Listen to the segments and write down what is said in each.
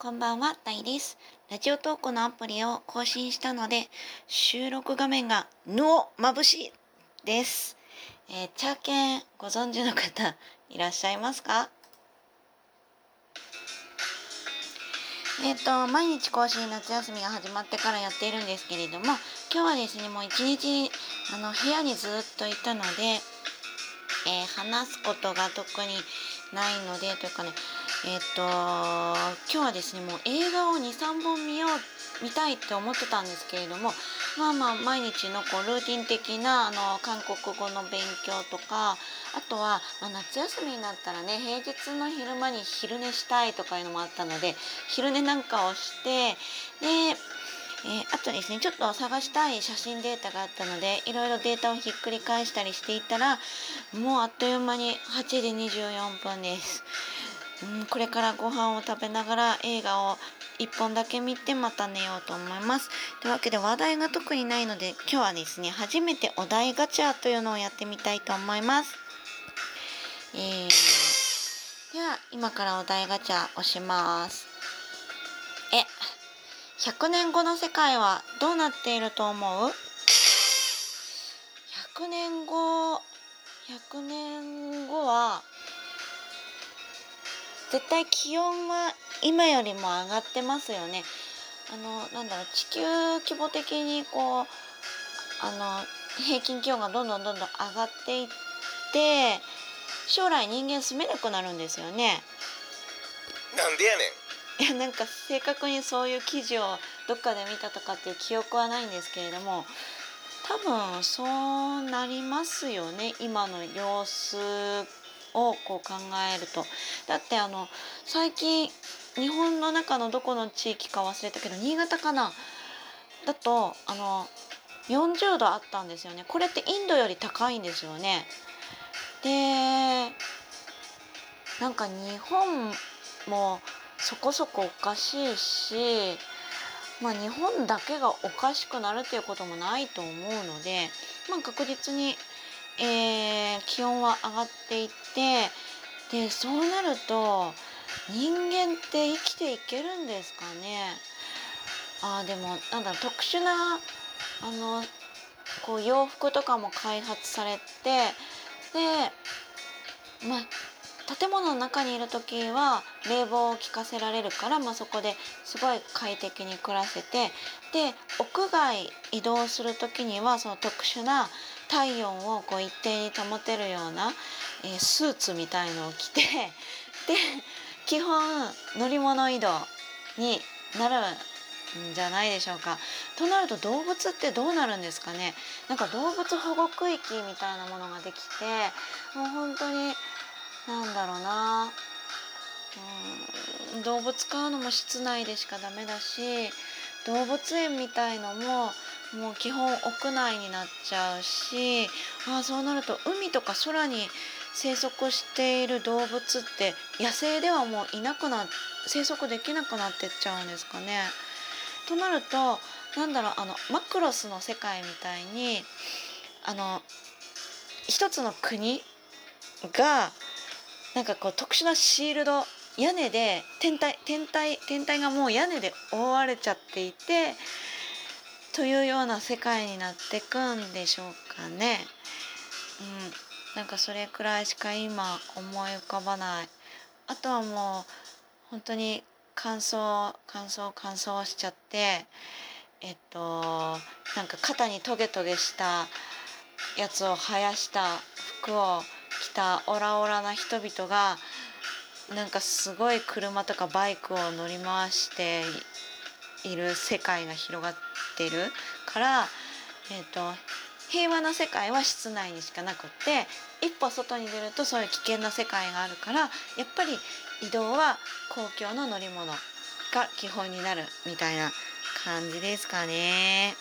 こんばんは、タイです。ラジオトークのアプリを更新したので、収録画面がぬお眩しいです。えー、チャーケンご存知の方いらっしゃいますか？えっ、と、毎日更新夏休みが始まってからやっているんですけれども、今日はですね、もう一日、あの、部屋にずっといたので、えー、話すことが特にないので、というかね、えっ、と今日はですねもう映画を23本見よう見たいって思ってたんですけれどもまあまあ毎日のこうルーティン的なあの韓国語の勉強とかあとは、まあ、夏休みになったらね平日の昼間に昼寝したいとかいうのもあったので昼寝なんかをしてでえー、あとですねちょっと探したい写真データがあったのでいろいろデータをひっくり返したりしていたらもうあっという間に8時24分です。うん、これからご飯を食べながら映画を1本だけ見てまた寝ようと思います。というわけで話題が特にないので今日はですね初めてお題ガチャというのをやってみたいと思います。えー、では今からお題ガチャ押します。え100年後の世界はどうなっていると思う ?100 年後100年後は絶対気温は今よりも上がってますよね。あのなんだろう地球規模的にこうあの平均気温がどんどんどんどん上がっていって将来人間住めなくなるんですよね。なんでやねん。いやなんか正確にそういう記事をどっかで見たとかっていう記憶はないんですけれども多分そうなりますよね今の様子をこう考えると。だってあの最近日本の中のどこの地域か忘れたけど新潟かな。だとあの40度あったんですよね。これってインドより高いんですよね。でなんか日本もそこそこおかしいしまあ日本だけがおかしくなるっていうこともないと思うのでまあ確実にえー、気温は上がっていってでそうなると人間って生きていけるんですかね？あでもなんだ特殊なあのこう洋服とかも開発されてでま建物の中にいる時は冷房を効かせられるから、ま、そこですごい快適に暮らせてで屋外移動する時にはその特殊な体温をこう一定に保てるような、えー、スーツみたいのを着て で基本乗り物移動になるんじゃないでしょうか。となると動物ってどうなるんですかねなんか動物保護区域みたいなものができてもう本当になんだろうなうん動物飼うのも室内でしかダメだし動物園みたいのももう基本屋内になっちゃうしあそうなると海とか空に生息している動物って野生ではもういなくな生息できなくなってっちゃうんですかね。となるとなんだろうあのマクロスの世界みたいにあの一つの国がなんかこう特殊なシールド屋根で天体天体天体がもう屋根で覆われちゃっていてというような世界になってくんでしょうかね。うん、なんかそれくらいしか今思い浮かばない。あとはもう本当に乾燥乾燥乾燥しちゃってえっとなんか肩にトゲトゲしたやつを生やした服を着たオラオラな人々がなんかすごい車とかバイクを乗り回している世界が広がっているから、えーと、平和な世界は室内にしかなくって一歩外に出るとそういう危険な世界があるからやっぱり移動は公共の乗り物が基本になるみたいな感じですかね。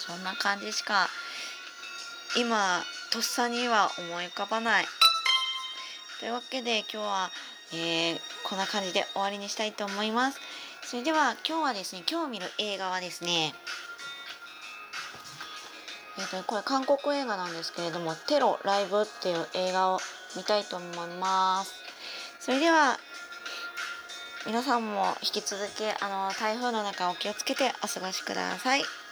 そんな感じしか今とっさには思い浮かばない。というわけで今日は、えー、こんな感じで終わりにしたいと思います。それでは今日はですね今日見る映画はですねえーと、これ韓国映画なんですけれども「テロライブ」っていう映画を見たいと思いますそれでは皆さんも引き続きあの台風の中お気をつけてお過ごしください。